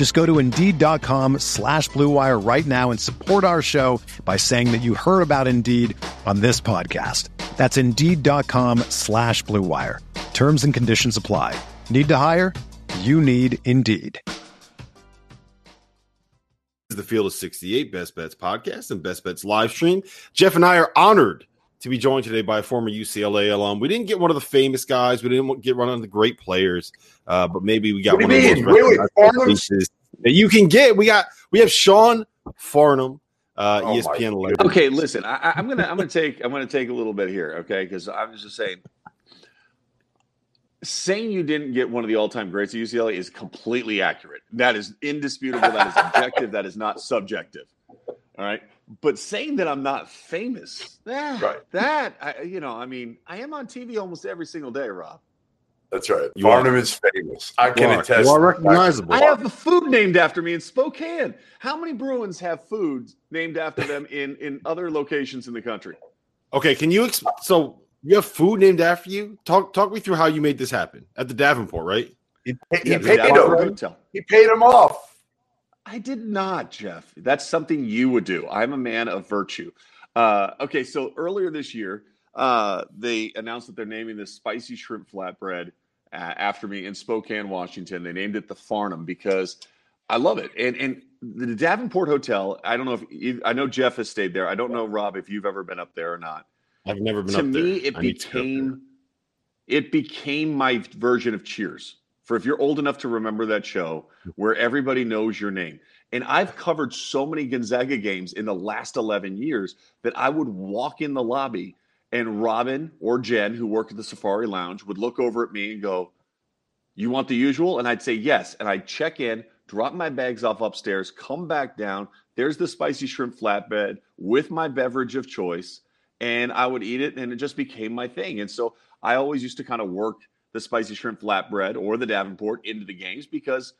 Just go to Indeed.com slash BlueWire right now and support our show by saying that you heard about Indeed on this podcast. That's Indeed.com slash BlueWire. Terms and conditions apply. Need to hire? You need Indeed. is the Field of 68 Best Bets podcast and Best Bets live stream. Jeff and I are honored to be joined today by a former UCLA alum. We didn't get one of the famous guys, we didn't get one of the great players, uh, but maybe we got What one do of you those mean? Wait, wait, recognized Farnham? faces that you can get. We got we have Sean Farnham, uh, Oh, my ESPN legend. Okay, listen, I, I- I'm gonna I'm gonna take I'm gonna take a little bit here, okay? Because I was just saying, saying you didn't get one of the all-time greats at UCLA is completely accurate. That is indisputable. That is objective. that is not subjective. All right. But saying that I'm not famous, that, Right. that I, you know, I mean, I am on TV almost every single day, Rob. That's right. You Farnham is famous. I You can are, attest. you are recognizable. I have a food named after me in Spokane. How many Bruins have foods named after them in in other locations in the country? Okay, can you ex- so you have food named after you? Talk talk me through how you made this happen at the Davenport, right? He, Yeah, he the paid Davenport him. He paid him off. I did not, Jeff. That's something you would do. I'm a man of virtue. Uh, okay, so earlier this year, uh, they announced that they're naming this spicy shrimp flatbread uh, after me in Spokane, Washington. They named it the Farnham because I love it. And and the Davenport Hotel. I don't know if I know Jeff has stayed there. I don't know Rob if you've ever been up there or not. I've never been to up there. me it I became it became my version of cheers for if you're old enough to remember that show where everybody knows your name. And i've covered so many gonzaga games in the last 11 years that i would walk in the lobby and robin or jen who work at the safari lounge would look over at me and go you want the usual? And i'd say yes. And i'd check in drop my bags off upstairs come back down. There's the spicy shrimp flatbread with my beverage of choice and I would eat it, and it just became my thing. And so I always used to kind of work the spicy shrimp flatbread or the Davenport into the games because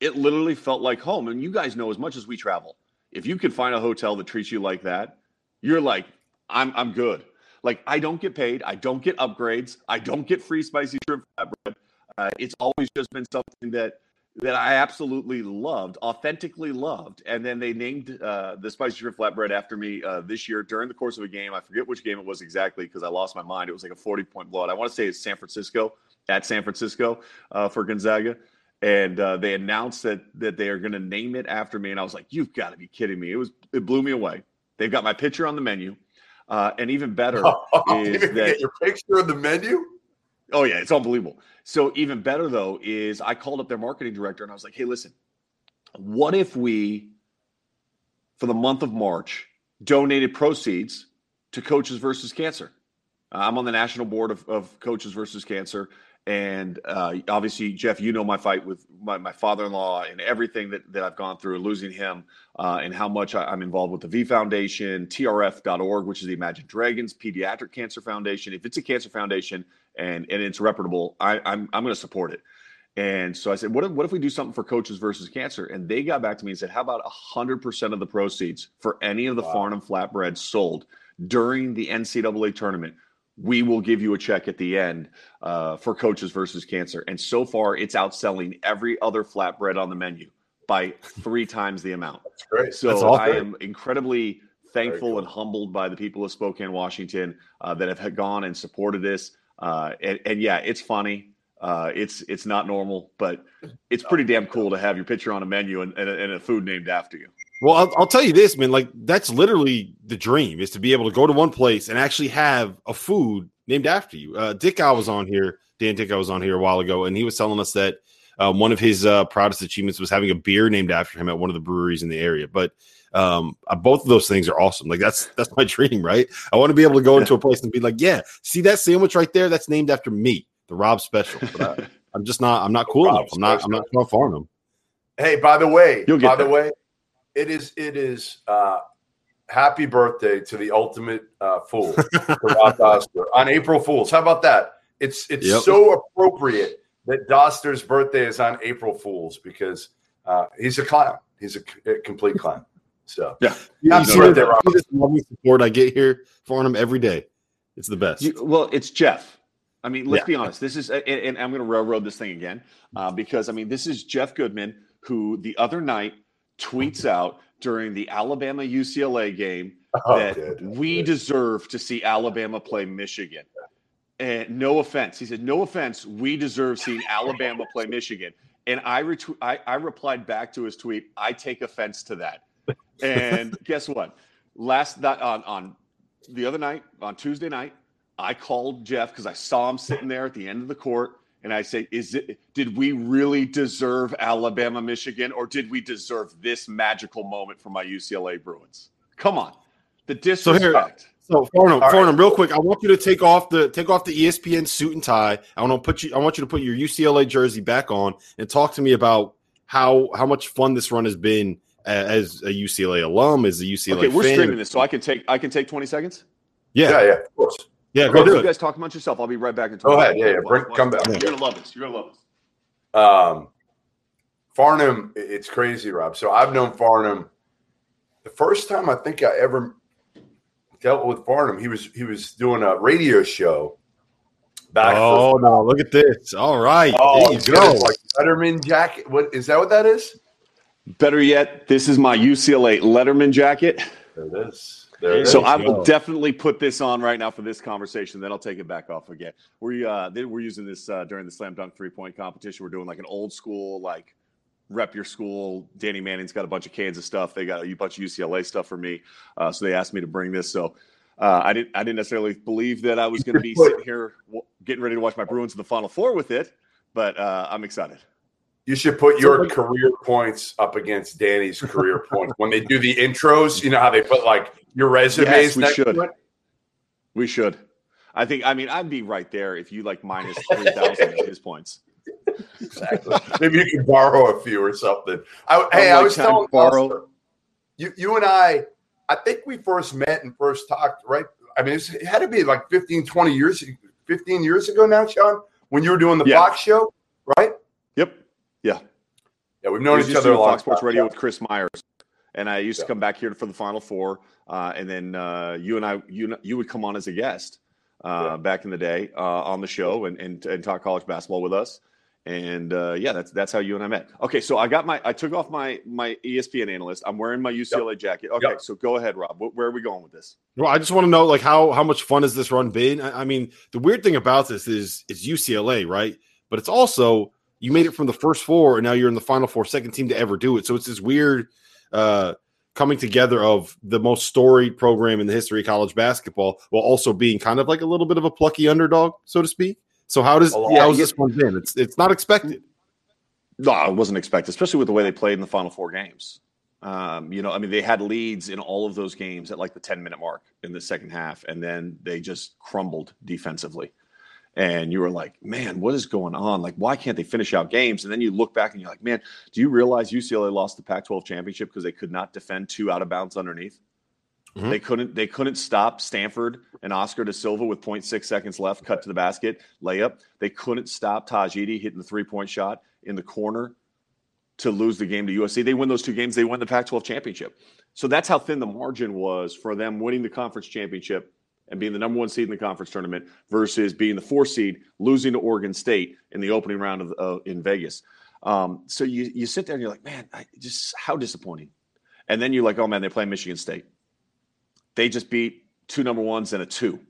it literally felt like home. And you guys know as much as we travel, if you can find a hotel that treats you like that, you're like, I'm I'm good. Like I don't get paid, I don't get upgrades, I don't get free spicy shrimp flatbread. Uh, it's always just been something that that I absolutely loved, authentically loved. And then they named uh, the spicy shrimp flatbread after me uh, this year during the course of a game. I forget which game it was exactly because I lost my mind. It was like a 40 point blowout. I want to say it's San Francisco at San Francisco uh, for Gonzaga. And uh, they announced that that they are going to name it after me. And I was like, you've got to be kidding me. It was it blew me away. They've got my picture on the menu. Uh, and even better is that get your picture on the menu? Oh yeah, it's unbelievable. So even better though is I called up their marketing director and I was like, "Hey, listen, what if we, for the month of March, donated proceeds to Coaches versus Cancer? Uh, I'm on the national board of, of Coaches versus Cancer, and uh, obviously, Jeff, you know my fight with my, my father-in-law and everything that, that I've gone through, losing him, uh, and how much I, I'm involved with the V Foundation, TRF.org, which is the Imagine Dragons Pediatric Cancer Foundation. If it's a cancer foundation and and it's reputable, I, I'm I'm going to support it. And so I said, what if, what if we do something for coaches versus cancer? And they got back to me and said, how about 100% of the proceeds for any of the Wow. Farnham flatbreads sold during the NCAA tournament? We will give you a check at the end uh, for coaches versus cancer. And so far, it's outselling every other flatbread on the menu by three times the amount. That's great. So That's. I am incredibly thankful cool. and humbled by the people of Spokane, Washington, uh, that have had gone and supported this. Uh, and, and yeah, it's funny. Uh, it's it's not normal, but it's pretty damn cool to have your picture on a menu and, and, a, and a food named after you. Well, I'll, I'll tell you this, man. Like that's literally the dream is to be able to go to one place and actually have a food named after you. Uh, Dakich was on here. Dan Dakich was on here a while ago, and he was telling us that um, one of his uh, proudest achievements was having a beer named after him at one of the breweries in the area. But um, uh, both of those things are awesome. Like that's that's my dream, right? I want to be able to go into a place and be like, yeah, see that sandwich right there? That's named after me, the Rob Special. But I, I'm just not. I'm not cool enough. I'm not. I'm not Sean Farnham. Hey, by the way, You'll get by the way, it is it is uh happy birthday to the ultimate uh fool, Rob Dauster, on April Fools. How about that? It's it's Yep. so appropriate that Dauster's birthday is on April Fools because uh he's a clown. He's a, c- a complete clown. So Yeah. You, Happy see birthday, this- Rob. see this loving support I get here for him every day. It's the best. You, well, it's Jeff. I mean, let's Yeah. be honest. This is, and, and I'm going to railroad this thing again uh, because I mean, this is Jeff Goodman who the other night tweets out during the Alabama UCLA game oh, that dude. we deserve to see Alabama play Michigan. And no offense, he said, no offense, we deserve seeing Alabama play Michigan. And I, retwe- I I replied back to his tweet, I take offense to that. And guess what? Last night on on the other night on Tuesday night, I called Jeff because I saw him sitting there at the end of the court, and I say, "Is it? Did we really deserve Alabama, Michigan, or did we deserve this magical moment for my UCLA Bruins? Come on, the So here- disrespect." So Farnham, All right. Farnham, real quick, I want you to take off the take off the ESPN suit and tie. I want to put you. I want you to put your UCLA jersey back on and talk to me about how how much fun this run has been as a UCLA alum, as a UCLA okay, we're fan. streaming this, so I can take I can take twenty seconds. Yeah, yeah, yeah, of course. yeah, go do you guys talk amongst yourself. I'll be right back in. Go ahead. Yeah, yeah. Bring, come back. You're gonna love this. You're gonna love this. Um, Farnham, it's crazy, Rob. So I've known Farnham. The first time I think I ever dealt with Farnham, he was he was doing a radio show back. Oh no, look at this. All right, oh, there you go. his, like Letterman jacket. What is that? What that is? Better yet, this is my UCLA Letterman jacket. There it is. There it is. So There I will go. definitely put this on right now for this conversation. Then I'll take it back off again. We uh, then we're using this uh, during the slam dunk three point competition. We're doing like an old school like rep your school. Danny Manning's got a bunch of Kansas stuff. They got a bunch of UCLA stuff for me. Uh, so they asked me to bring this. So uh, I didn't I didn't necessarily believe that I was going to be sitting here w- getting ready to watch my Bruins in the Final Four with it, but uh, I'm excited. You should put your career points up against Danny's career points when they do the intros. You know how they put like your resumes Yes, we next should. to. We should. I think. I mean, I'd be right there if you like minus three thousand of his points. Exactly. Maybe you can borrow a few or something. I, hey, I was telling borrow. You, you and I, I think we first met and first talked, right? I mean, it had to be like 15, 20 years, 15 years ago now, Sean, when you were doing the Yeah. Fox show, right? Yep. Yeah. Yeah, we've known each other a do Fox Sports. Radio with Chris Myers, and I used Yeah. to come back here for the Final Four, uh, and then uh, you and I, you you would come on as a guest uh, Yeah. back in the day uh, on the show and, and and talk college basketball with us. And uh, yeah, that's that's how you and I met. Okay, so I got my I took off my my ESPN analyst. I'm wearing my UCLA jacket. Okay, Yep. so go ahead, Rob. Wh- Where are we going with this? Well, I just want to know, like, how how much fun has this run been? I, I mean, the weird thing about this is it's UCLA, right? But it's also you made it from the first four, and now you're in the final four, second team to ever do it. So it's this weird uh, coming together of the most storied program in the history of college basketball, while also being kind of like a little bit of a plucky underdog, so to speak. So how does Yeah, how's this one been? It's it's not expected. No, I wasn't expected, especially with the way they played in the final four games. Um, you know, I mean, they had leads in all of those games at like the 10 minute mark in the second half, and then they just crumbled defensively. And you were like, man, what is going on? Like, why can't they finish out games? And then you look back and you're like, man, do you realize UCLA lost the Pac 12 championship because they could not defend two out of bounds underneath? Mhm. They couldn't. They couldn't stop Stanford and Oscar da Silva with 0.6 seconds left, cut to the basket, layup. They couldn't stop Tahj Eaddy hitting the three point shot in the corner to lose the game to USC. They win those two games, they win the Pac 12 championship. So that's how thin the margin was for them winning the conference championship and being the number one seed in the conference tournament versus being the four seed, losing to Oregon State in the opening round of uh, in Vegas. Um, so you you sit there and you're like, man, I, just how disappointing. And then you're like, oh man, they play Michigan State. They just beat two number ones and a two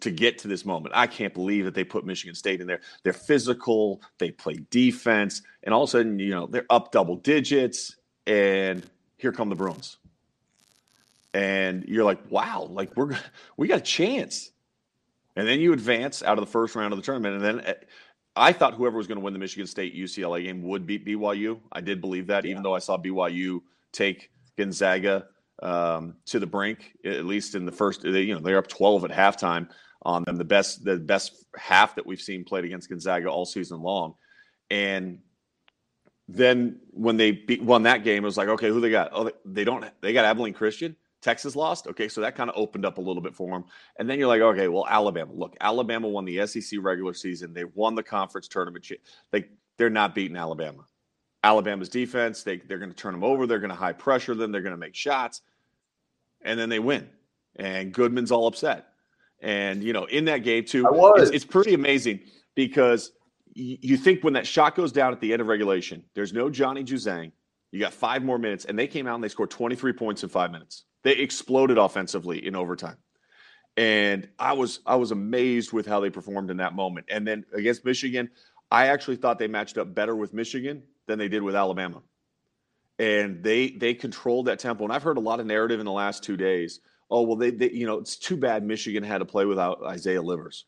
to get to this moment. I can't believe that they put Michigan State in there. They're physical, they play defense, and all of a sudden, you know, they're up double digits. And here come the Bruins. And you're like, wow, like we're we got a chance. And then you advance out of the first round of the tournament. And then eh, I thought whoever was going to win the Michigan State UCLA game would beat BYU. I did believe that, yeah. even though I saw BYU take Gonzaga um, to the brink, at least in the first. You know, they're up 12 at halftime on them. The best, the best half that we've seen played against Gonzaga all season long. And then when they beat, won that game, it was like, okay, who they got? Oh, they don't. They got Abilene Christian. Texas lost. Okay, so that kind of opened up a little bit for them. And then you're like, okay, well, Alabama. Look, Alabama won the SEC regular season. They won the conference tournament. Like they're not beating Alabama. Alabama's defense, they, they're going to turn them over. They're going to high pressure them. They're going to make shots. And then they win. And Goodman's all upset. And, you know, in that game, too, it's, it's, pretty amazing because y- you think when that shot goes down at the end of regulation, there's no Johnny Juzang. You got five more minutes, and they came out and they scored 23 points in five minutes. They exploded offensively in overtime. And I was I was amazed with how they performed in that moment. And then against Michigan, I actually thought they matched up better with Michigan than they did with Alabama. And they they controlled that tempo. And I've heard a lot of narrative in the last two days. Oh well, they, they you know it's too bad Michigan had to play without Isaiah Livers.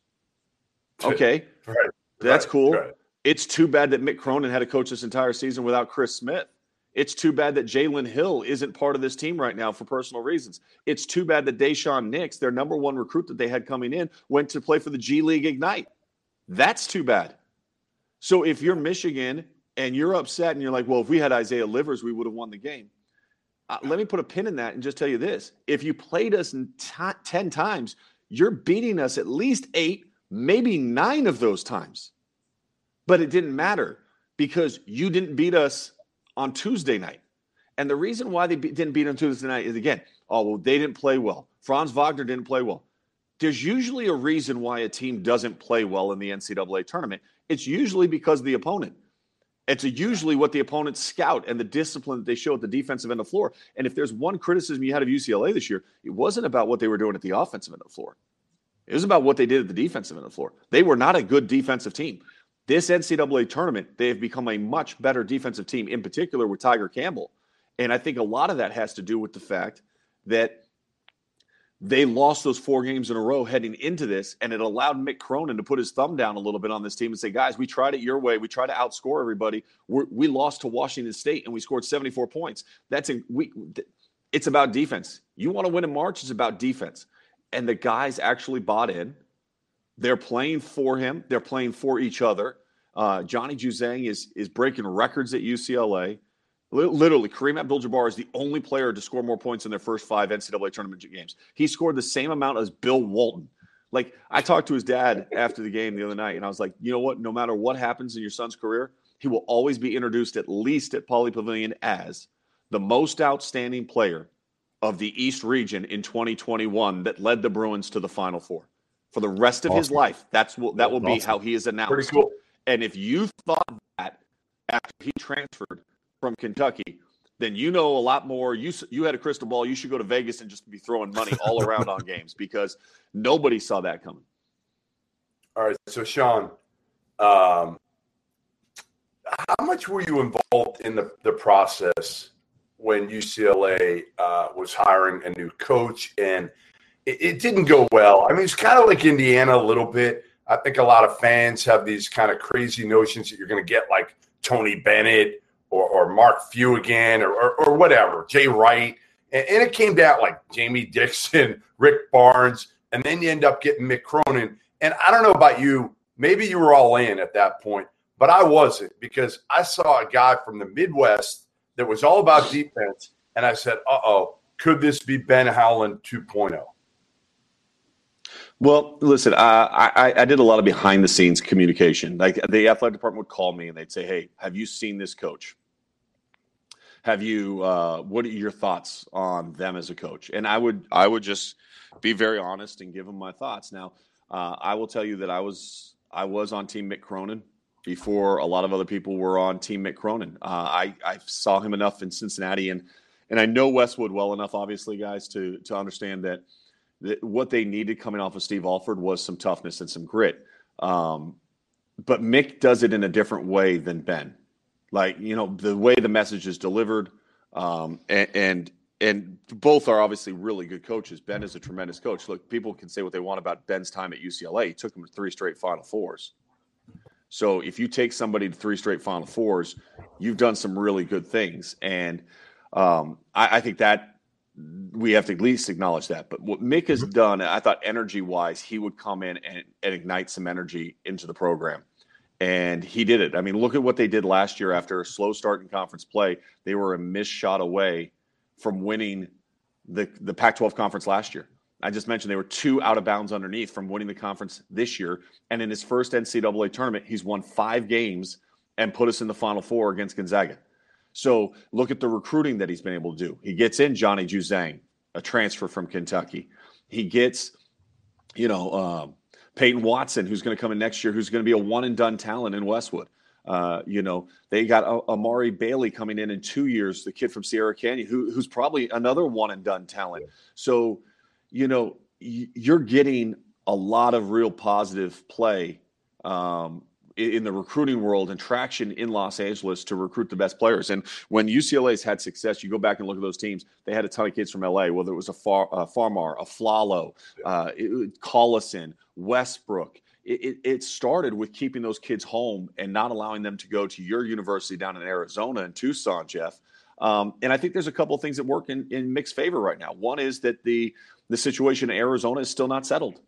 Okay, right. that's cool. Right. It's too bad that Mick Cronin had to coach this entire season without Chris Smith. It's too bad that Jalen Hill isn't part of this team right now for personal reasons. It's too bad that Daishen Nix, their number one recruit that they had coming in, went to play for the G League Ignite. That's too bad. So if you're Michigan and you're upset and you're like, well, if we had Isaiah Livers, we would have won the game. Uh, let me put a pin in that and just tell you this. If you played us t- 10 times, you're beating us at least eight, maybe nine of those times. But it didn't matter because you didn't beat us on Tuesday night. And the reason why they be- didn't beat on Tuesday night is again, oh, well, they didn't play well. Franz Wagner didn't play well. There's usually a reason why a team doesn't play well in the NCAA tournament. It's usually because of the opponent. It's usually what the opponents scout and the discipline that they show at the defensive end of the floor. And if there's one criticism you had of UCLA this year, it wasn't about what they were doing at the offensive end of the floor. It was about what they did at the defensive end of the floor. They were not a good defensive team. This NCAA tournament, they have become a much better defensive team, in particular with Tiger Campbell. And I think a lot of that has to do with the fact that they lost those four games in a row heading into this, and it allowed Mick Cronin to put his thumb down a little bit on this team and say, guys, we tried it your way. We tried to outscore everybody. We're, we lost to Washington State and we scored 74 points. That's a, we, it's about defense. You want to win in March, it's about defense. And the guys actually bought in. They're playing for him. They're playing for each other. Uh, Johnny Juzang is is breaking records at UCLA. Literally, Kareem Abdul-Jabbar is the only player to score more points in their first five NCAA tournament games. He scored the same amount as Bill Walton. Like I talked to his dad after the game the other night, and I was like, you know what? No matter what happens in your son's career, he will always be introduced at least at Pauley Pavilion as the most outstanding player of the East region in 2021 that led the Bruins to the Final Four for the rest of awesome. his life. That's what that will be how he is announced. Pretty cool. And if you thought that after he transferred from Kentucky, then you know a lot more. You you had a crystal ball. You should go to Vegas and just be throwing money all around on games because nobody saw that coming. All right, so Sean, um, how much were you involved in the, the process when UCLA uh, was hiring a new coach and – it, it didn't go well. I mean, it's kind of like Indiana a little bit. I think a lot of fans have these kind of crazy notions that you're going to get like Tony Bennett or, or Mark Few again or, or, or whatever, Jay Wright. And, and, it came down like Jamie Dixon, Rick Barnes, and then you end up getting Mick Cronin. And I don't know about you, maybe you were all in at that point, but I wasn't because I saw a guy from the Midwest that was all about defense. And I said, uh oh, could this be Ben Howland 2.0? Well, listen, uh, I, I did a lot of behind the scenes communication. Like the athletic department would call me and they'd say, "Hey, have you seen this coach? Have you? Uh, what are your thoughts on them as a coach?" And I would I would just be very honest and give them my thoughts. Now, uh, I will tell you that I was I was on Team Mick Cronin before a lot of other people were on Team Mick Cronin. Uh, I I saw him enough in Cincinnati and and I know Westwood well enough, obviously, guys, to to understand that what they needed coming off of Steve Alford was some toughness and some grit. Um, but Mick does it in a different way than Ben. Like, you know, the way the message is delivered, Um, and, and and both are obviously really good coaches. Ben is a tremendous coach. Look, people can say what they want about Ben's time at UCLA. He took him to three straight Final Fours. So if you take somebody to three straight Final Fours, you've done some really good things. And um, I, I, think that we have to at least acknowledge that. But what Mick has mm-hmm. done, I thought energy wise, he would come in and, and ignite some energy into the program. And he did it. I mean, look at what they did last year after a slow start in conference play. They were a missed shot away from winning the, the Pac 12 conference last year. I just mentioned they were two out of bounds underneath from winning the conference this year. And in his first NCAA tournament, he's won five games and put us in the Final Four against Gonzaga. So look at the recruiting that he's been able to do. He gets in Johnny Juzang, a transfer from Kentucky. He gets, you know, um, Peyton Watson, who's going to come in next year, who's going to be a one and done talent in Westwood. Uh, you know, they got Amari Bailey coming in in two years, the kid from Sierra Canyon, who, who's probably another one and done talent. So, you know, you're getting a lot of real positive play um, in the recruiting world and traction in Los Angeles to recruit the best players. And when UCLA's had success, you go back and look at those teams. They had a ton of kids from LA, whether it was a Far, uh, Farmar, Afflalo, uh, Collison, Westbrook. It, it, it, started with keeping those kids home and not allowing them to go to your university down in Arizona and Tucson, Jeff. Um, and I think there's a couple of things that work in, in Mick's favor right now. One is that the the situation in Arizona is still not settled.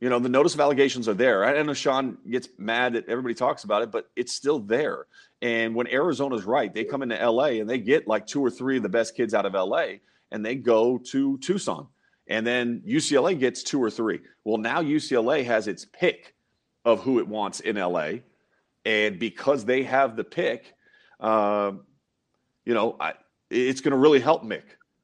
You know, the notice of allegations are there. I know Sean gets mad that everybody talks about it, but it's still there. And when Arizona's right, they come into LA and they get like two or three of the best kids out of LA and they go to Tucson. And then UCLA gets two or three. Well, now UCLA has its pick of who it wants in LA. And because they have the pick, uh, you know, I, it's going to really help Mick.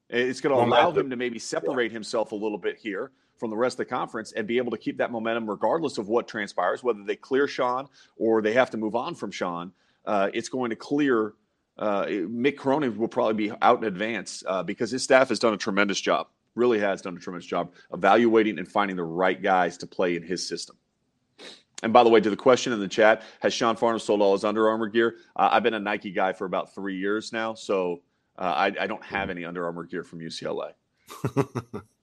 It's going to allow him to maybe separate himself a little bit here from the rest of the conference and be able to keep that momentum regardless of what transpires, whether they clear Sean or they have to move on from Sean. Uh, it's going to clear. Uh, Mick Cronin will probably be out in advance uh, because his staff has done a tremendous job, really has done a tremendous job evaluating and finding the right guys to play in his system. And by the way, to the question in the chat, has Sean Farnham sold all his Under Armour gear? Uh, I've been a Nike guy for about three years now, so uh, I, I, don't have any Under Armour gear from UCLA.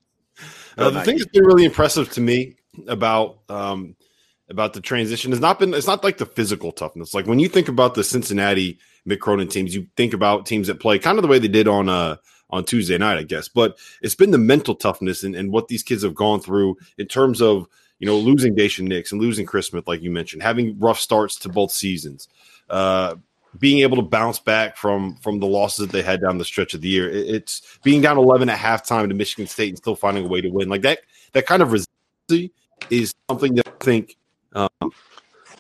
Uh, the thing that's been really impressive to me about um, about the transition has not been it's not like the physical toughness. Like when you think about the Cincinnati Mick Cronin teams, you think about teams that play kind of the way they did on uh on Tuesday night, I guess. But it's been the mental toughness and, and what these kids have gone through in terms of you know losing Daishen Nix and losing Chris Smith, like you mentioned, having rough starts to both seasons. Uh, being able to bounce back from from the losses that they had down the stretch of the year. It's being down 11 at halftime to Michigan State and still finding a way to win. Like that that kind of resiliency is something that I think um,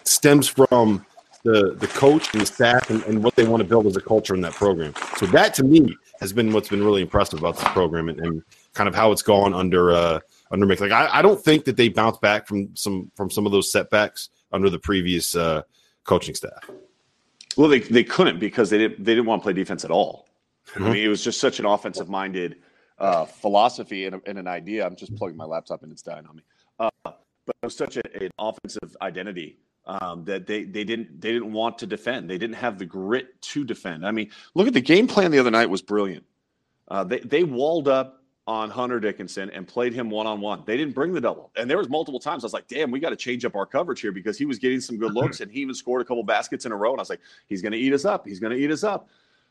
stems from the the coach and the staff and, and, what they want to build as a culture in that program. So that to me has been what's been really impressive about this program and, and kind of how it's gone under uh, under Mick. Like I, I don't think that they bounced back from some from some of those setbacks under the previous uh, coaching staff. Well, they, they couldn't because they didn't they didn't want to play defense at all. Mm-hmm. I mean, it was just such an offensive minded uh, philosophy and, and, an idea. I'm just plugging my laptop and it's dying on me. Uh, but it was such a, an offensive identity um, that they they didn't they didn't want to defend. They didn't have the grit to defend. I mean, look at the game plan the other night was brilliant. Uh, they they walled up on Hunter Dickinson and played him one on one. They didn't bring the double. And there was multiple times I was like, damn, we got to change up our coverage here because he was getting some good looks and he even scored a couple baskets in a row. And I was like, he's going to eat us up. He's going to eat us up.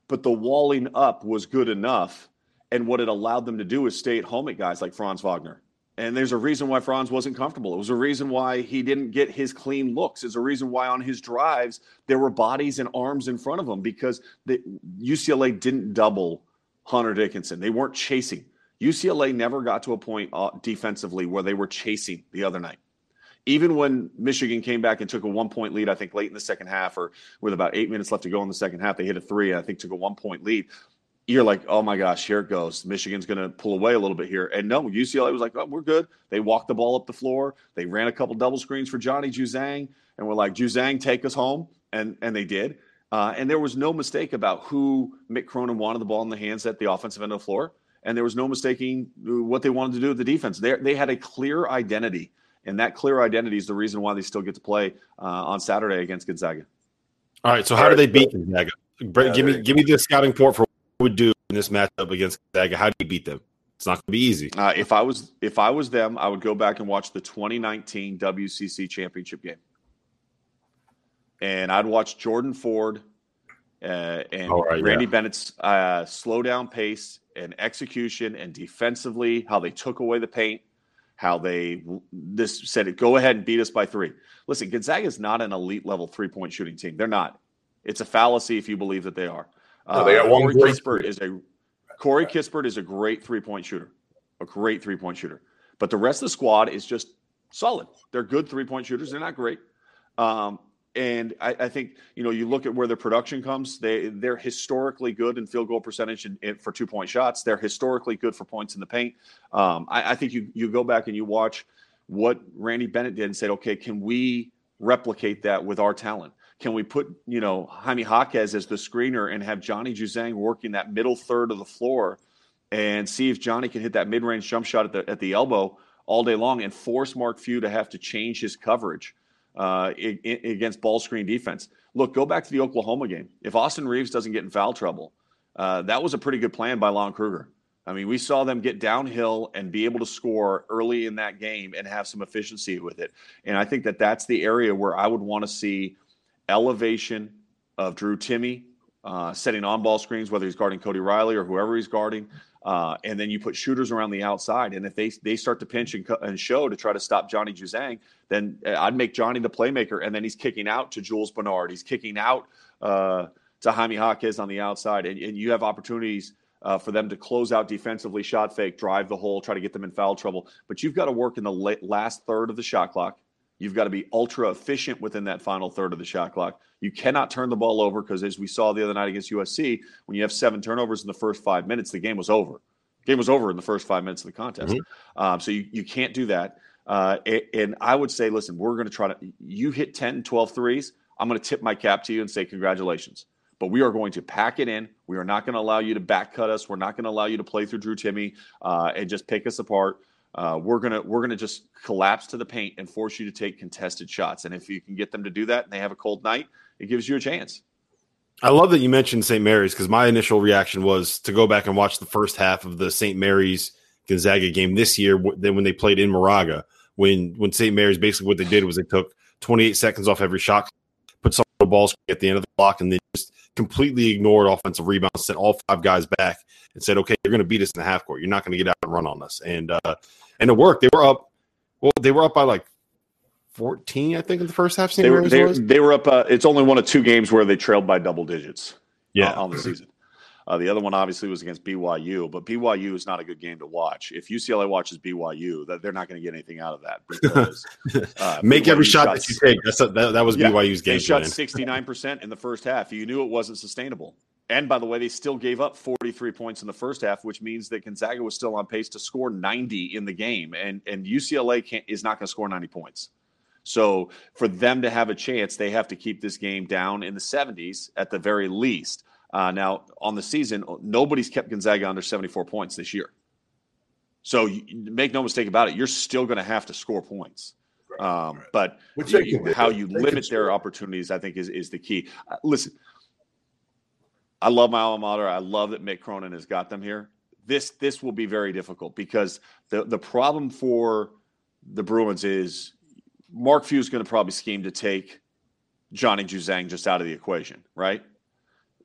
But the walling up was good enough. And what it allowed them to do is stay at home at guys like Franz Wagner. And there's a reason why Franz wasn't comfortable. It was a reason why he didn't get his clean looks. It's a reason why on his drives there were bodies and arms in front of him because the UCLA didn't double Hunter Dickinson. They weren't chasing. UCLA never got to a point uh, defensively where they were chasing the other night. Even when Michigan came back and took a one point lead, I think late in the second half, or with about eight minutes left to go in the second half, they hit a three and I think took a one point lead. You're like, oh my gosh, here it goes. Michigan's going to pull away a little bit here. And no, UCLA was like, oh, we're good. They walked the ball up the floor. They ran a couple double screens for Johnny Juzang, and we're like, Juzang, take us home. And, and they did. Uh, and there was no mistake about who Mick Cronin wanted the ball in the hands at the offensive end of the floor and there was no mistaking what they wanted to do with the defense. They they had a clear identity, and that clear identity is the reason why they still get to play uh, on Saturday against Gonzaga. All right, so how do they beat Gonzaga? Yeah, give me give me the scouting report for what we would do in this matchup against Gonzaga, how do you beat them? It's not going to be easy. Uh, if I was if I was them, I would go back and watch the 2019 WCC championship game, and I'd watch Jordan Ford uh, and right, Randy yeah. Bennett's uh, slow down pace and execution and defensively, how they took away the paint, how they this said it. Go ahead and beat us by three. Listen, Gonzaga is not an elite level three point shooting team. They're not. It's a fallacy if you believe that they are. No, they got uh, one Corey Kispert is a Corey Kispert is a great three point shooter, a great three point shooter. But the rest of the squad is just solid. They're good three point shooters. They're not great. Um, and I, I, think you know you look at where their production comes. They they're historically good in field goal percentage for two point shots. They're historically good for points in the paint. Um, I, I, think you you go back and you watch what Randy Bennett did and said, okay, can we replicate that with our talent? Can we put you know Jaime Jaquez as the screener and have Johnny Juzang working that middle third of the floor and see if Johnny can hit that mid range jump shot at the at the elbow all day long and force Mark Few to have to change his coverage uh, against ball screen defense. Look, go back to the Oklahoma game. If Austin Reaves doesn't get in foul trouble, uh, that was a pretty good plan by Lon Kruger. I mean, we saw them get downhill and be able to score early in that game and have some efficiency with it. And I think that that's the area where I would want to see elevation of Drew Timme uh, setting on ball screens, whether he's guarding Cody Riley or whoever he's guarding. Uh, and then you put shooters around the outside. And if they they start to pinch and, and show to try to stop Johnny Juzang, then uh, I'd make Johnny the playmaker. And then he's kicking out to Jules Bernard. He's kicking out uh, to Jaime Jaquez on the outside. And, and you have opportunities uh, for them to close out defensively, shot fake, drive the hole, try to get them in foul trouble. But you've got to work in the last third of the shot clock. You've got to be ultra efficient within that final third of the shot clock. You cannot turn the ball over because, as we saw the other night against USC, when you have seven turnovers in the first five minutes, the game was over. game was over in the first five minutes of the contest. Mm-hmm. Um, so you, you can't do that. Uh, and I would say, listen, we're going to try to, you hit 10, 12 threes. I'm going to tip my cap to you and say, congratulations. But we are going to pack it in. We are not going to allow you to back cut us. We're not going to allow you to play through Drew Timme uh, and just pick us apart uh, we're gonna we're gonna just collapse to the paint and force you to take contested shots. And if you can get them to do that and they have a cold night, it gives you a chance. I love that you mentioned St. Mary's because my initial reaction was to go back and watch the first half of the St. Mary's Gonzaga game this year. Then when they played in Moraga, when when St. Mary's basically what they did was they took 28 seconds off every shot, put some balls at the end of the block, and then just completely ignored offensive rebounds, sent all five guys back, and said, "Okay, you're going to beat us in the half court. You're not going to get out and run on us." And uh, and it worked. They were up. Well, they were up by like 14, I think, in the first half. They were, they, they, were up. Uh, it's only one of two games where they trailed by double digits. Yeah, uh, on the season. Uh, the other one obviously was against BYU, but BYU is not a good game to watch. If UCLA watches BYU, that they're not going to get anything out of that. Because, uh, Make BYU every shot that you take. That's a, that, that was yeah, BYU's game. They shot sixty nine percent in the first half. You knew it wasn't sustainable. And by the way, they still gave up 43 points in the first half, which means that Gonzaga was still on pace to score 90 in the game. And, and UCLA can't, is not going to score 90 points. So for them to have a chance, they have to keep this game down in the 70s at the very least. Uh, now, on the season, nobody's kept Gonzaga under 74 points this year. So you, make no mistake about it, you're still going to have to score points. Um, but you, how you limit their opportunities, I think, is, is the key. Uh, listen – I love my alma mater. I love that Mick Cronin has got them here. This this will be very difficult because the the problem for the Bruins is Mark Few is going to probably scheme to take Johnny Juzang just out of the equation, right?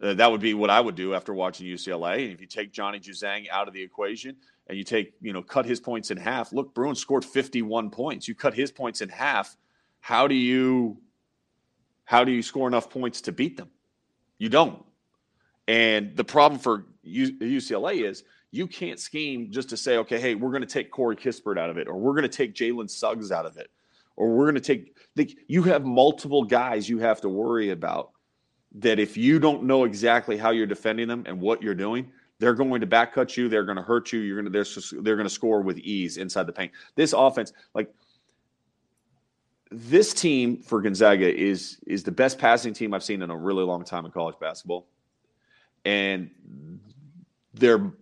Uh, that would be what I would do after watching UCLA. And if you take Johnny Juzang out of the equation and you take, you know, cut his points in half, look, Bruins scored 51 points. You cut his points in half. How do you how do you score enough points to beat them? You don't. And the problem for UCLA is you can't scheme just to say, okay, hey, we're going to take Corey Kispert out of it, or we're going to take Jalen Suggs out of it, or we're going to take. The, you have multiple guys you have to worry about. That if you don't know exactly how you're defending them and what you're doing, they're going to back cut you. They're going to hurt you. You're going to they're, they're going to score with ease inside the paint. This offense, like this team for Gonzaga, is is the best passing team I've seen in a really long time in college basketball and their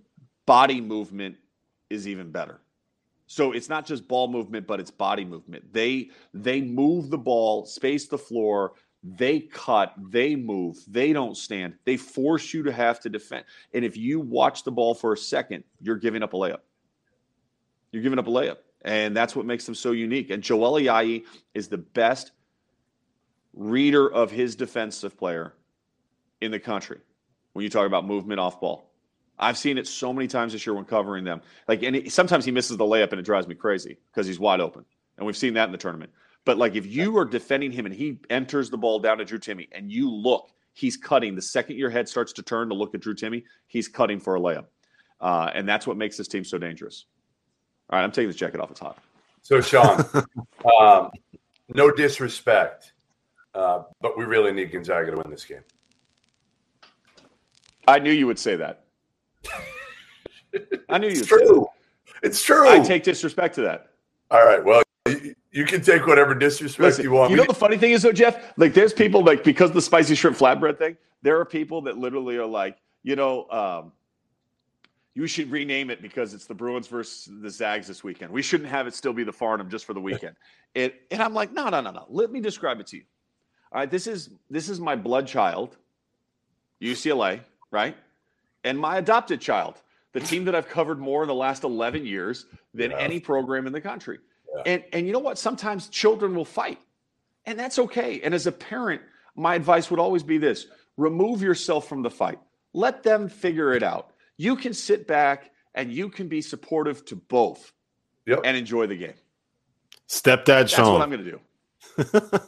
body movement is even better. So it's not just ball movement, but it's body movement. They they move the ball, space the floor. They cut, they move, they don't stand, they force you to have to defend. And if you watch the ball for a second, you're giving up a layup. You're giving up a layup. And that's what makes them so unique. And Joel Ayayi is the best reader of his defensive player in the country when you talk about movement off ball. I've seen it so many times this year when covering them. Like, and it, sometimes he misses the layup and it drives me crazy because he's wide open. And we've seen that in the tournament. But like, if you are defending him and he enters the ball down to Drew Timme and you look, he's cutting. The second your head starts to turn to look at Drew Timme, he's cutting for a layup. Uh, and that's what makes this team so dangerous. All right, I'm taking this jacket off. It's hot. So, Sean, um, no disrespect, uh, but we really need Gonzaga to win this game. I knew you would say that. I knew you. It's true. It's true. I take disrespect to that. All right. Well, you, can take whatever disrespect Listen, you want. You know the funny thing is though, Jeff. Like, there's people like because the spicy shrimp flatbread thing. There are people that literally are like, you know, um, you should rename it because it's the Bruins versus the Zags this weekend. We shouldn't have it still be the Farnham just for the weekend. It, and I'm like, no, no, no, no. Let me describe it to you. All right, this is this is my blood child, UCLA, right? And my adopted child, the team that I've covered more in the last 11 years than Yeah. any program in the country. Yeah. And and you know what? Sometimes children will fight. And that's okay. And as a parent, my advice would always be this: remove yourself from the fight. Let them figure it out. You can sit back and you can be supportive to both Yep. and enjoy the game. Stepdad Sean. That's what I'm going to do.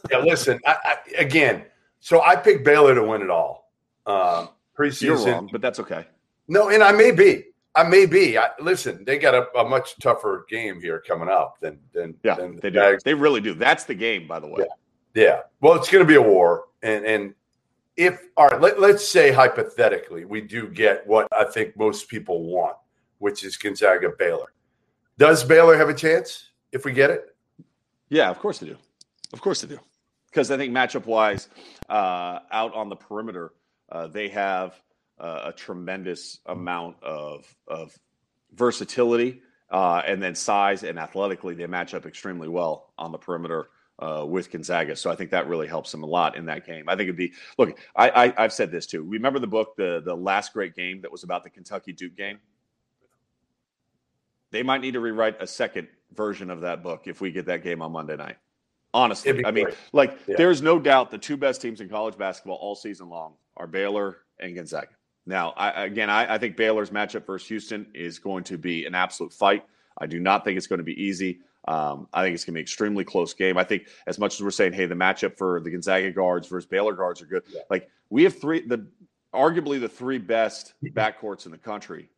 yeah, listen, I, I, again, so I picked Baylor to win it all. Um, preseason. You're wrong, but that's okay. No, and I may be. I may be. I, listen, they got a, a much tougher game here coming up than than Yeah, than they the do. They really do. That's the game, by the way. Yeah. Well, it's going to be a war, and and if all right, let, let's say hypothetically we do get what I think most people want, which is Gonzaga Baylor. Does Baylor have a chance if we get it? Yeah, of course they do. Of course they do. Because I think matchup wise, uh, out on the perimeter, uh, they have uh, a tremendous amount of of versatility, uh, and then size and athletically, they match up extremely well on the perimeter. Uh, with Gonzaga, so I think that really helps them a lot in that game. I think it'd be look. I, I I've said this too. Remember the book, the the last great game that was about the Kentucky Duke game. They might need to rewrite a second version of that book if we get that game on Monday night. Honestly, I mean, great. like, Yeah. there's no doubt the two best teams in college basketball all season long are Baylor and Gonzaga. Now, I, again, I, I think Baylor's matchup versus Houston is going to be an absolute fight. I do not think it's going to be easy. Um, I think it's going to be an extremely close game. I think as much as we're saying, hey, the matchup for the Gonzaga guards versus Baylor guards are good. Yeah. Like we have three, the arguably the three best backcourts in the country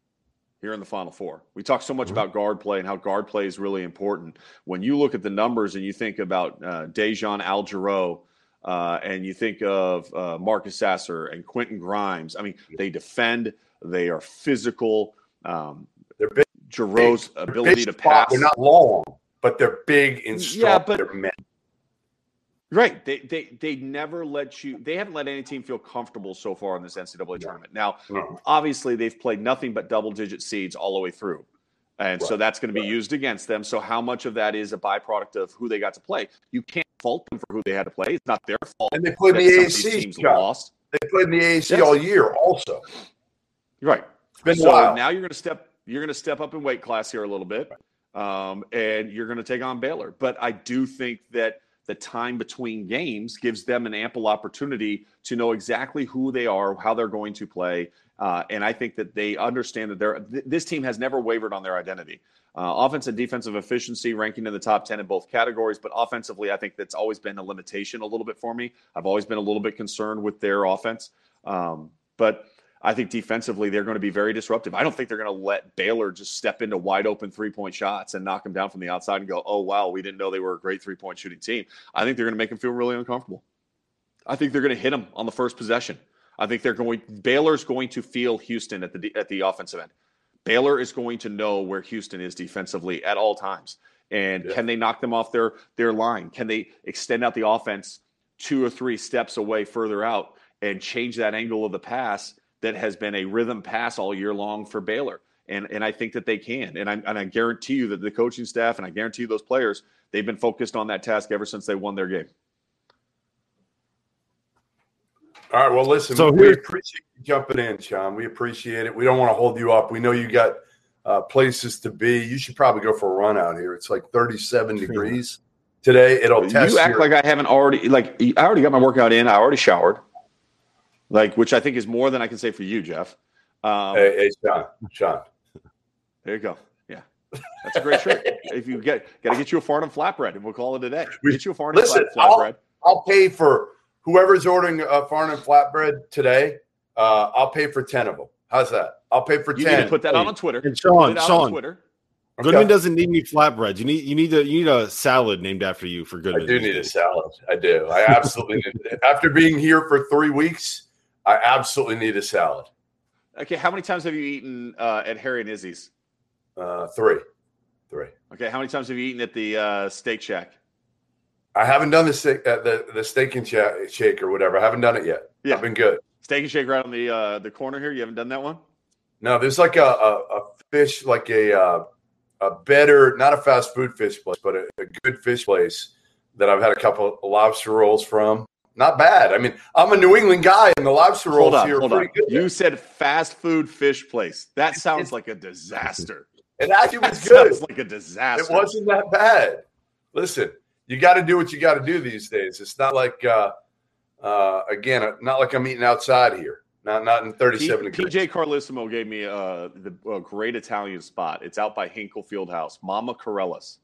here in the Final Four. We talk so much Mhm. about guard play and how guard play is really important. When you look at the numbers and you think about uh, DeJon Jarreau uh, and you think of uh, Marcus Sasser and Quentin Grimes, I mean, they defend, they are physical. Um, They're big. Jarreau's They're ability big to pass. They're not long, but they're big and strong. Yeah, but- They're men. Right. They they they never let you they haven't let any team feel comfortable so far in this NCAA tournament. Now, No. obviously they've played nothing but double digit seeds all the way through. And so that's going to be right. used against them. So how much of that is a byproduct of who they got to play? You can't fault them for who they had to play. It's not their fault. And they played in the AAC. lost. They played in the AAC Yes. all year, also. Right. It's been so a while. now you're going to step you're going to step up in weight class here a little bit, um, and you're going to take on Baylor. But I do think that the time between games gives them an ample opportunity to know exactly who they are, how they're going to play, uh, and I think that they understand that they're th- this team has never wavered on their identity. Uh, offense and defensive efficiency ranking in the top 10 in both categories, but offensively, I think that's always been a limitation a little bit for me. I've always been a little bit concerned with their offense. Um, but I think defensively, they're going to be very disruptive. I don't think they're going to let Baylor just step into wide open three point shots and knock them down from the outside and go, oh, wow, we didn't know they were a great three point shooting team. I think they're going to make them feel really uncomfortable. I think they're going to hit them on the first possession. I think they're going, Baylor's going to feel Houston at the, at the offensive end. Baylor is going to know where Houston is defensively at all times. And Yeah. can they knock them off their, their line? Can they extend out the offense two or three steps away further out and change that angle of the pass that has been a rhythm pass all year long for Baylor. And, and I think that they can. And I, and I guarantee you that the coaching staff and I guarantee you those players, they've been focused on that task ever since they won their game. All right. Well, listen. So we appreciate you jumping in, Sean. We appreciate it. We don't want to hold you up. We know you got uh, places to be. You should probably go for a run out here. It's like 37 degrees today. It'll test. You act your- like I haven't already like I already got my workout in. I already showered, like which I think is more than I can say for you, Jeff. Um, Hey, hey, Sean. Sean. There you go. Yeah, that's a great shirt. if you get got to get you a Farnham flatbread, and we'll call it a day. We- Get you a Farnham Listen, flat, flatbread. I'll pay for whoever's ordering a Farnham flatbread today. Uh, I'll pay for 10 of them. How's that? I'll pay for You 10. need to put that out on Twitter. And Put Sean, it out on Sean, Twitter. Okay. Goodman doesn't need any flatbreads. You need you need a you need a salad named after you for Goodman. I do need a salad. I do. I absolutely need it. After being here for three weeks, I absolutely need a salad. Okay, how many times have you eaten uh, at Harry and Izzy's? Uh, three. Three. Okay, how many times have you eaten at the uh, Steak Shack? I haven't done the steak, uh, the the steak and Sha- shake or whatever. I haven't done it yet. Yeah. I've been good. Steak and Shake right on the uh, the corner here. You haven't done that one? No, there's like a a, a fish, like a uh, a better, not a fast food fish place, but a, a good fish place that I've had a couple of lobster rolls from. Not bad. I mean, I'm a New England guy, and the lobster rolls on, here are hold on. pretty good. You said fast food fish place. That sounds It's- like a disaster. it actually That was good. sounds like a disaster. It wasn't that bad. Listen, you got to do what you got to do these days. It's not like, uh, uh, again, uh, not like I'm eating outside here. Not not in 37 P- degrees. PJ Carlesimo gave me uh, the a great Italian spot. It's out by Hinkle Field House, Mama Carolla's.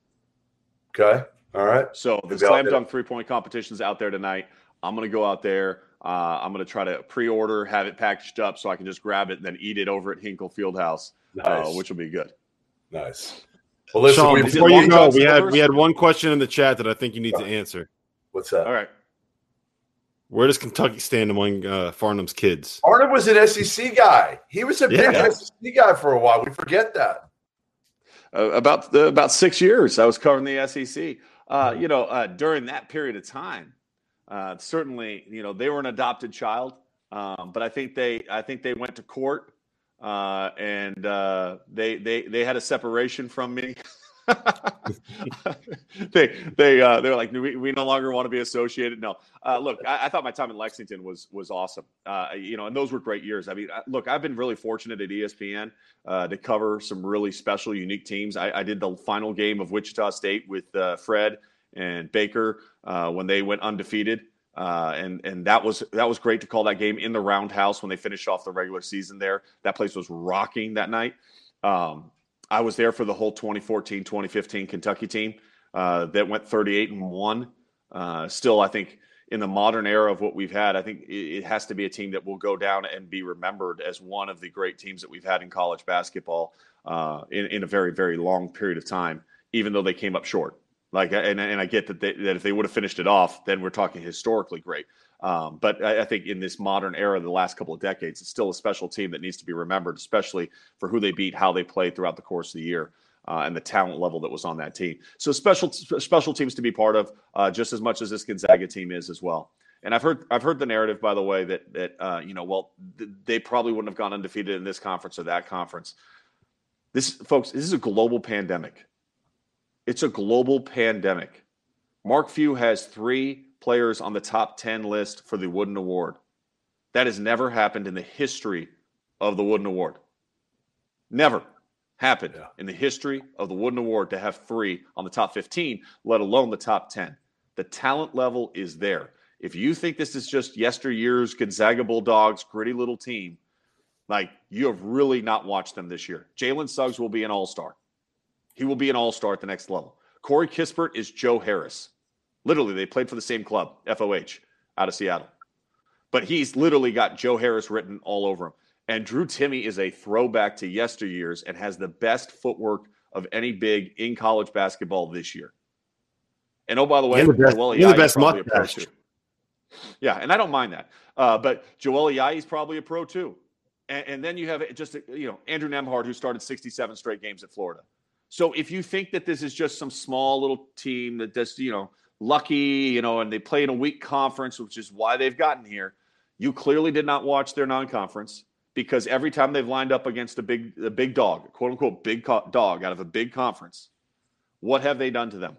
Okay, all right. So the slam dunk three point competition's out there tonight. I'm gonna go out there. Uh, I'm gonna try to pre-order, have it packaged up, so I can just grab it and then eat it over at Hinkle Fieldhouse, Nice, uh, which will be good. nice. Well, listen, Sean, we, before you go, we had we had one question in the chat that I think you need to answer. what's that? All right. Where does Kentucky stand among uh, Farnham's kids? Arnold was an SEC guy. He was a big SEC guy for a while. We forget that. Uh, about the, about six years, I was covering the SEC. Uh, you know, uh, during that period of time, uh, certainly, you know, they were an adopted child, um, but I think they, I think they went to court, uh, and uh, they, they, they had a separation from me. they, they, uh, they were like, we, we no longer want to be associated. No, uh, look, I, I thought my time in Lexington was was awesome. Uh, you know, and those were great years. I mean, I- look, I've been really fortunate at ESPN uh, to cover some really special, unique teams. I, I did the final game of Wichita State with uh, Fred and Baker uh, when they went undefeated, uh, and and that was that was great to call that game in the Roundhouse when they finished off the regular season. There, that place was rocking that night. Um, I was there for the whole 2014, 2015 Kentucky team uh, that went 38 and one. Uh, still, I think in the modern era of what we've had, I think it, it has to be a team that will go down and be remembered as one of the great teams that we've had in college basketball uh, in, in a very, very long period of time, even though they came up short. Like, and, and I get that, they, that if they would have finished it off, then we're talking historically great. Um, but I, I think in this modern era, the last couple of decades, it's still a special team that needs to be remembered, especially for who they beat, how they played throughout the course of the year. Uh, and the talent level that was on that team. So special special teams to be part of, uh, just as much as this Gonzaga team is as well. And I've heard I've heard the narrative, by the way, that that uh, you know, well, th- they probably wouldn't have gone undefeated in this conference or that conference. This, folks, this is a global pandemic. It's a global pandemic. Mark Few has three players on the top ten list for the Wooden Award. That has never happened in the history of the Wooden Award. Never happened Yeah. in the history of the Wooden Award to have three on the top 15, let alone the top 10. The talent level is there. If you think this is just yesteryear's Gonzaga Bulldogs, gritty little team, like you have really not watched them this year. Jalen Suggs will be an all star. He will be an all star at the next level. Corey Kispert is Joe Harris. Literally, they played for the same club, FOH, out of Seattle. But he's literally got Joe Harris written all over him. And Drew Timme is a throwback to yesteryears and has the best footwork of any big in college basketball this year. And oh, by the way, And the best- Joel the best probably a pro mustache. Yeah, and I don't mind that. Uh, but Joel Ayayi is probably a pro too. And, and then you have just you know Andrew Nembhard who started 67 straight games at Florida. So if you think that this is just some small little team that just you know lucky, you know, and they play in a weak conference, which is why they've gotten here, you clearly did not watch their non-conference because every time they've lined up against a big a big dog, quote unquote big co- dog out of a big conference, what have they done to them?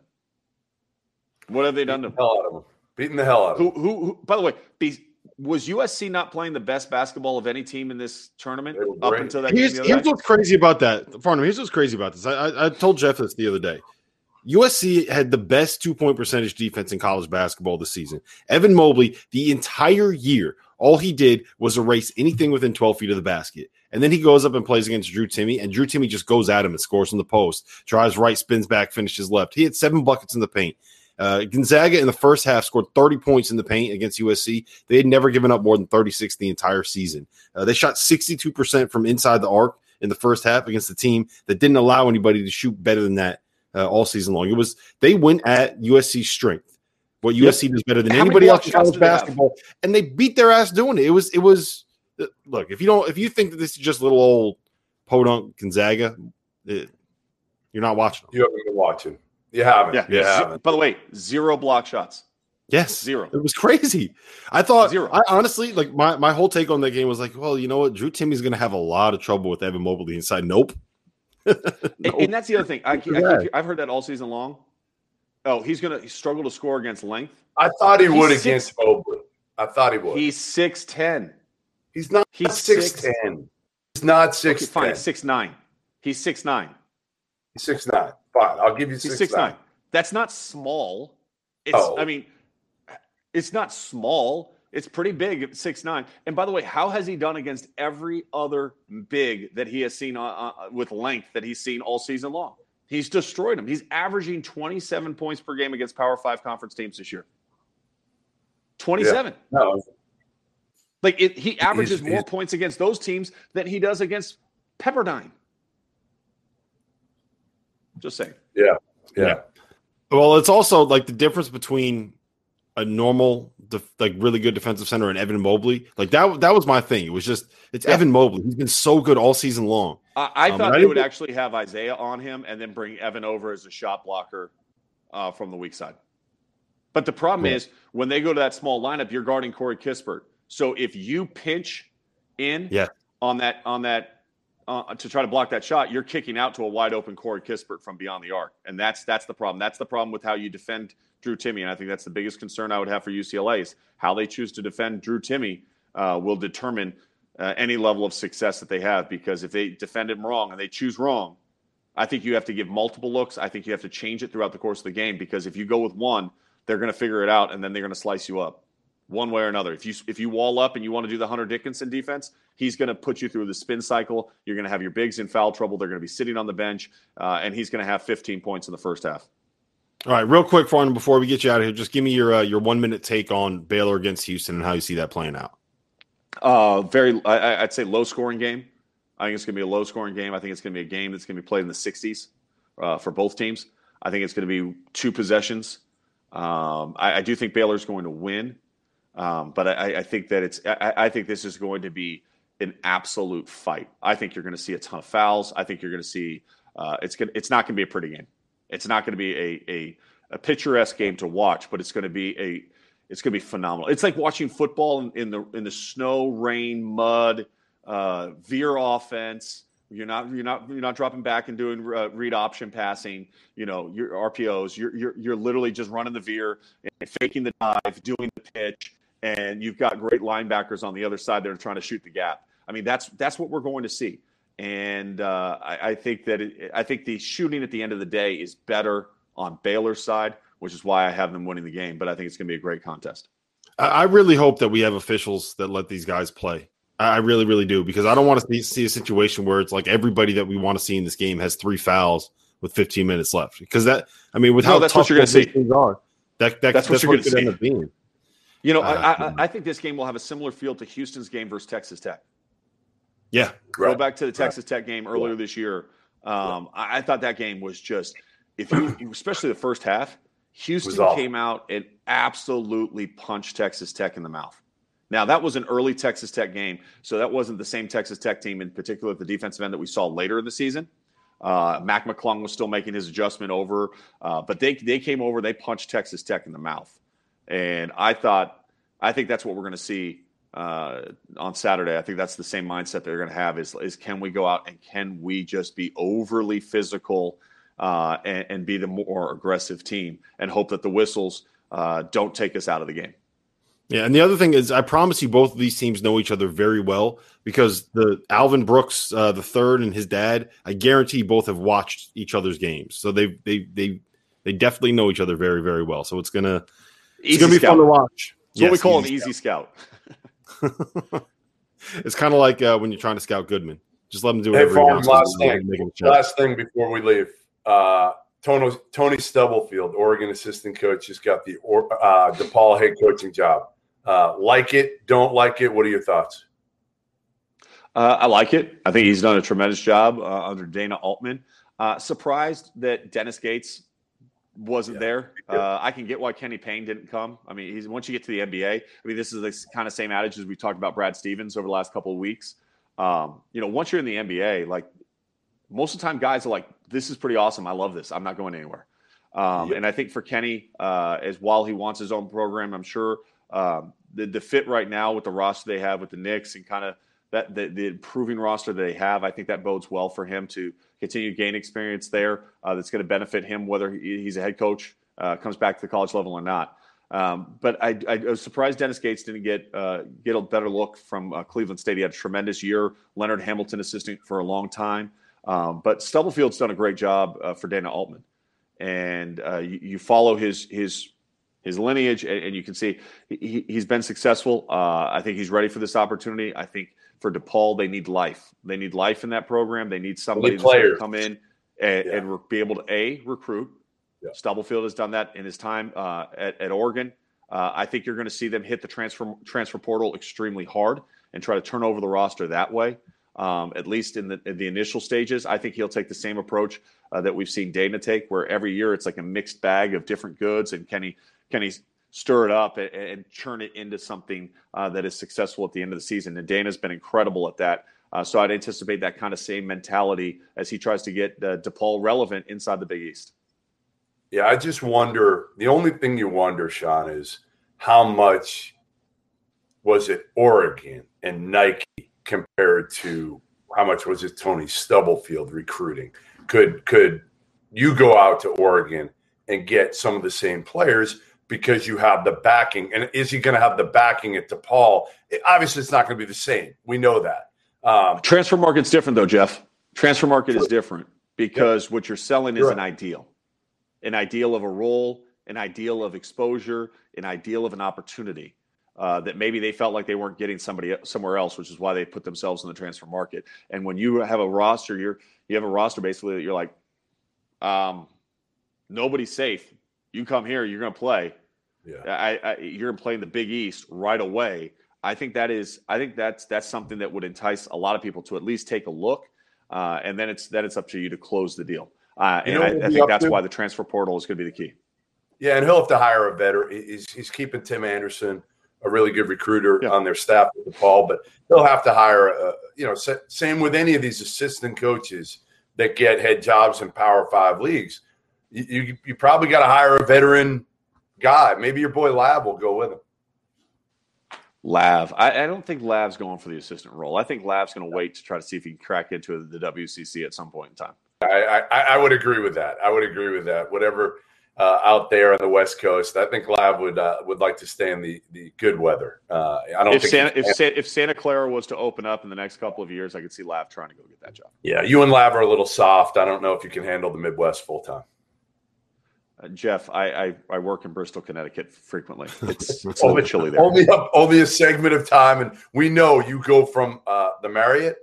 What have they done to Hell out of them. Beating the hell out of them. who, who, who by the way, be, was USC not playing the best basketball of any team in this tournament up until that Here's, game? here's what's crazy about that, Farnham. Here's what's crazy about this. I, I, I told Jeff this the other day. USC had the best two point percentage defense in college basketball this season. Evan Mobley, the entire year, all he did was erase anything within 12 feet of the basket. And then he goes up and plays against Drew Timme, and Drew Timme just goes at him and scores from the post, drives right, spins back, finishes left. He had seven buckets in the paint. Uh, Gonzaga in the first half scored 30 points in the paint against USC. They had never given up more than 36 the entire season. Uh, they shot 62% from inside the arc in the first half against a team that didn't allow anybody to shoot better than that uh, all season long. It was they went at USC's strength. What USC does better than How anybody else in college basketball, and they beat their ass doing it. It was it was uh, look if you don't if you think that this is just little old podunk Gonzaga, it, you're not watching them. You haven't been watching. You haven't. Yeah. You haven't. By the way, zero block shots. Yes, Zero. It was crazy. I thought Zero. I honestly like my my whole take on that game was like, well, you know what, Drew Timme's going to have a lot of trouble with Evan Mobley inside. Nope. And, Nope. and that's the other thing. I, I, I've heard that all season long. Oh, he's going to struggle to score against length. I thought he He's would six- against Mobley. I thought he would. He's 6'10. He's not he's six six- ten. He's not Okay, six fine. Six nine. He's six nine. He's six nine. Fine, I'll give you six, six nine. nine. That's not small. It's. Oh. I mean, it's not small. It's pretty big six nine. And by the way, how has he done against every other big that he has seen uh, uh, with length that he's seen all season long? He's destroyed them. He's averaging 27 points per game against Power Five conference teams this year. 27. No, Like it, he averages He's- more he's- points against those teams than he does against Pepperdine. Just saying. yeah. Yeah. Well, it's also like the difference between a normal, def- like really good defensive center and Evan Mobley. Like that, that was my thing. It was just it's Yeah. Evan Mobley. He's been so good all season long. I, I Um, thought they didn't would get- actually have Isaiah on him and then bring Evan over as a shot blocker uh, from the weak side. But the problem Yeah. is when they go to that small lineup, you're guarding Corey Kispert. So if you pinch in Yeah. on that on that uh, to try to block that shot, you're kicking out to a wide open Corey Kispert from beyond the arc, and that's that's the problem. That's the problem with how you defend Drew Timme, and I think that's the biggest concern I would have for UCLA is how they choose to defend Drew Timme uh, will determine uh, any level of success that they have. Because if they defend him wrong and they choose wrong, I think you have to give multiple looks. I think you have to change it throughout the course of the game because if you go with one, they're going to figure it out and then they're going to slice you up one way or another. If you if you wall up and you want to do the Hunter Dickinson defense, he's going to put you through the spin cycle. You're going to have your bigs in foul trouble. They're going to be sitting on the bench, uh, and he's going to have 15 points in the first half. All right, real quick, Farnham, before we get you out of here, just give me your uh, your one minute take on Baylor against Houston and how you see that playing out. Uh, very, I- I'd say low scoring game. I think it's going to be a low scoring game. I think it's going to be a game that's going to be played in the 60s uh, for both teams. I think it's going to be two possessions. Um, I, I do think Baylor's going to win, um, but I, I think that it's. I, I think this is going to be an absolute fight. I think you're going to see a ton of fouls. I think you're going to see. Uh, it's going. It's not going to be a pretty game. It's not going to be a a, a picturesque game to watch, but it's going to be a. It's going to be phenomenal. It's like watching football in, in the in the snow, rain, mud, uh, veer offense. You're not you're not you're not dropping back and doing uh, read option passing. You know your RPOs. You're you're you're literally just running the veer, and faking the dive, doing the pitch, and you've got great linebackers on the other side that are trying to shoot the gap. I mean that's that's what we're going to see, and uh, I, I think that it, I think the shooting at the end of the day is better on Baylor's side, which is why I have them winning the game. But I think it's going to be a great contest. I, I really hope that we have officials that let these guys play. I really, really do because I don't want to see, see a situation where it's like everybody that we want to see in this game has three fouls with 15 minutes left. Because that, I mean, with No, how that's tough what you're gonna these see. things are, that, that That's that's, what you're gonna it end up being. You know, Uh, I, I, I think this game will have a similar feel to Houston's game versus Texas Tech. Yeah, Go back to the Texas Tech game earlier this year. Um, I, I thought that game was just, if you, especially the first half, Houston came out and absolutely punched Texas Tech in the mouth. Now that was an early Texas Tech game, so that wasn't the same Texas Tech team, in particular at the defensive end that we saw later in the season. Uh, Mac McClung was still making his adjustment over, uh, but they they came over, they punched Texas Tech in the mouth, and I thought, I think that's what we're going to see uh, on Saturday. I think that's the same mindset they're going to have: is is can we go out and can we just be overly physical uh, and, and be the more aggressive team, and hope that the whistles uh, don't take us out of the game. Yeah, and the other thing is, I promise you, both of these teams know each other very well because the Alvin Brooks, uh, the third, and his dad, I guarantee both have watched each other's games, so they they they they definitely know each other very very well. So it's gonna it's gonna be scout. fun to watch. That's yes, what we call easy an easy scout. scout. it's kind of like uh, when you're trying to scout Goodman. Just let him do whatever. Hey, Farm, last thing. Last thing before we leave. Uh, Tony, Tony Stubblefield, Oregon assistant coach, just got the uh, DePaul head coaching job. Uh, like it, don't like it. What are your thoughts? Uh, I like it. I think he's done a tremendous job uh, under Dana Altman. Uh, surprised that Dennis Gates wasn't yeah, there. Uh, I can get why Kenny Payne didn't come. I mean, he's once you get to the NBA. I mean, this is the kind of same adage as we talked about Brad Stevens over the last couple of weeks. Um, you know, once you're in the NBA, like most of the time, guys are like, "This is pretty awesome. I love this. I'm not going anywhere." Um, And I think for Kenny, uh, as while he wants his own program, I'm sure um, the the fit right now with the roster they have with the Knicks and kind of that the, the improving roster that they have, I think that bodes well for him to continue to gain experience there. Uh, that's going to benefit him whether he's a head coach, uh, comes back to the college level or not. Um, but I, I, was surprised Dennis Gates didn't get uh, get a better look from uh, Cleveland State. He had a tremendous year. Leonard Hamilton assistant for a long time. Um, but Stubblefield's done a great job uh, for Dana Altman, and uh, you, you, follow his his his lineage, and, and you can see he, has been successful. Uh, I think he's ready for this opportunity. I think for DePaul, they need life. They need life in that program. They need somebody to come in and, yeah. and be able to a recruit. Yeah. Stubblefield has done that in his time uh, at, at, Oregon. Uh, I think you're going to see them hit the transfer transfer portal extremely hard and try to turn over the roster that way. Um, at least in the, in the initial stages, I think he'll take the same approach uh, that we've seen Dana take, where every year it's like a mixed bag of different goods, and can he can he stir it up and, and turn it into something uh, that is successful at the end of the season? And Dana's been incredible at that. Uh, so I'd anticipate that kind of same mentality as he tries to get uh, DePaul relevant inside the Big East. Yeah, I just wonder. The only thing you wonder, Sean, is how much was it Oregon and Nike compared to how much was it Tony Stubblefield recruiting? Could could you go out to Oregon and get some of the same players because you have the backing? And is he going to have the backing at DePaul? It, obviously, it's not going to be the same. We know that. Um, Transfer market's different, though, Jeff. Transfer market sure. is different because what you're selling is an ideal, an ideal of a role, an ideal of exposure, an ideal of an opportunity uh, that maybe they felt like they weren't getting somebody somewhere else, which is why they put themselves in the transfer market. And when you have a roster, you're you have a roster basically that you're like, um, nobody's safe. You come here, you're going to play. Yeah, I, I, you're going to play in the Big East right away. I think that is, I think that's that's something that would entice a lot of people to at least take a look, uh, and then it's then it's up to you to close the deal. Uh, and I, I think that's to? why the transfer portal is going to be the key. Yeah, and he'll have to hire a veteran. He's, he's keeping Tim Anderson a really good recruiter yeah. on their staff at DePaul, but they'll have to hire, a, you know, same with any of these assistant coaches that get head jobs in Power Five leagues. You, you, probably got to hire a veteran guy. Maybe your boy Lav will go with him. Lav, I, I, don't think Lav's going for the assistant role. I think Lav's going to wait to try to see if he can crack into the WCC at some point in time. I, I, I would agree with that. I would agree with that. Whatever uh, out there on the West Coast. I think Lav would uh, would like to stay in the, the good weather. Uh, I don't if think Santa, if, Sa- if Santa Clara was to open up in the next couple of years, I could see Lav trying to go get that job. Yeah, you and Lav are a little soft. I don't know if you can handle the Midwest full time. Uh, Jeff, I, I, I work in Bristol, Connecticut frequently. It's, it's only, chilly there. Only a, only a segment of time, and we know you go from uh, the Marriott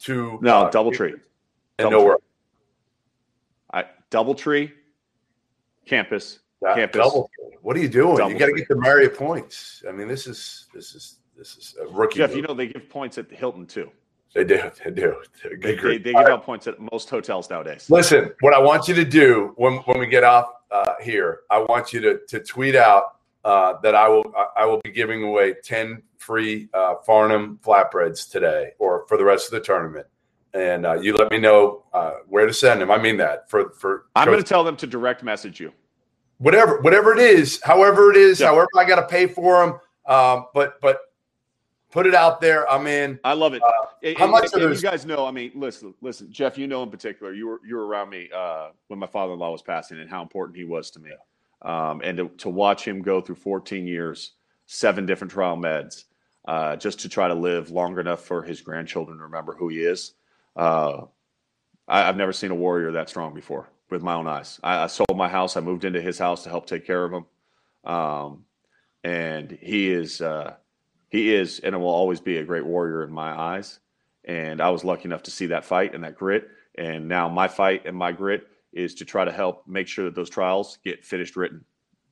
to no uh, DoubleTree and Double nowhere. I DoubleTree campus campus. Double. What are you doing? Double you got to get the Marriott points. I mean, this is this is this is a rookie. Jeff, move. you know they give points at the Hilton too. They do. They do. They, they, they, give out points at most hotels nowadays. Listen, what I want you to do when when we get off uh, here, I want you to to tweet out uh, that I will I will be giving away ten free uh, Farnham flatbreads today or for the rest of the tournament and uh, you let me know uh, where to send them. I mean that for for. I'm going to tell them to direct message you. Whatever, whatever it is, however it is, yeah. however I got to pay for them. Um, but but put it out there. I'm in. I love it. Uh, and, how much and, and you guys know? I mean, listen, listen, Jeff. You know in particular, you were you were around me uh, when my father-in-law was passing, and how important he was to me. Um, and to, to watch him go through 14 years seven different trial meds, uh, just to try to live long enough for his grandchildren to remember who he is. Uh, I, have never seen a warrior that strong before with my own eyes. I, I, sold my house. I moved into his house to help take care of him. Um, and he is, uh, he is, and will always be a great warrior in my eyes. And I was lucky enough to see that fight and that grit. And now my fight and my grit is to try to help make sure that those trials get finished written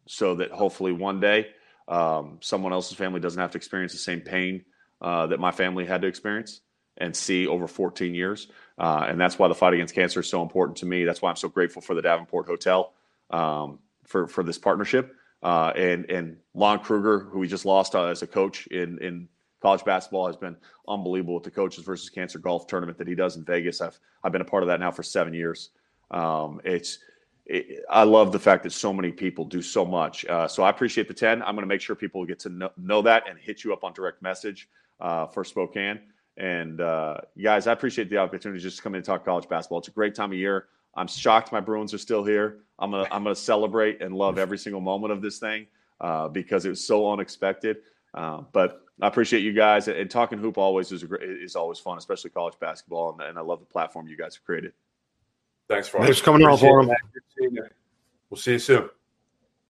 so that hopefully one day um, someone else's family doesn't have to experience the same pain uh, that my family had to experience and see over 14 years. Uh, and that's why the fight against cancer is so important to me. That's why I'm so grateful for the Davenport Hotel um, for for this partnership. Uh, and and Lon Kruger, who we just lost uh, as a coach in in college basketball, has been unbelievable with the coaches versus cancer golf tournament that he does in Vegas. I've I've been a part of that now for seven years. Um, it's it, I love the fact that so many people do so much. Uh, so I appreciate the 10. I'm going to make sure people get to know, know, that and hit you up on direct message uh, for Spokane. And uh, guys, I appreciate the opportunity just to come in and talk college basketball. It's a great time of year. I'm shocked my Bruins are still here. I'm gonna I'm gonna celebrate and love every single moment of this thing uh, because it was so unexpected. Uh, but I appreciate you guys and talking hoop always is great, is always fun, especially college basketball, and, and I love the platform you guys have created. Thanks for thanks for coming on Farnham. We'll see you soon.